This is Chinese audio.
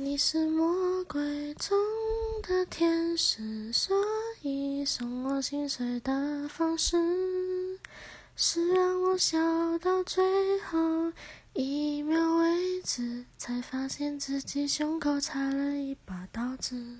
你是魔鬼中的天使所以送我心碎的方式是让我笑到最后一秒为止才发现自己胸口插了一把刀子。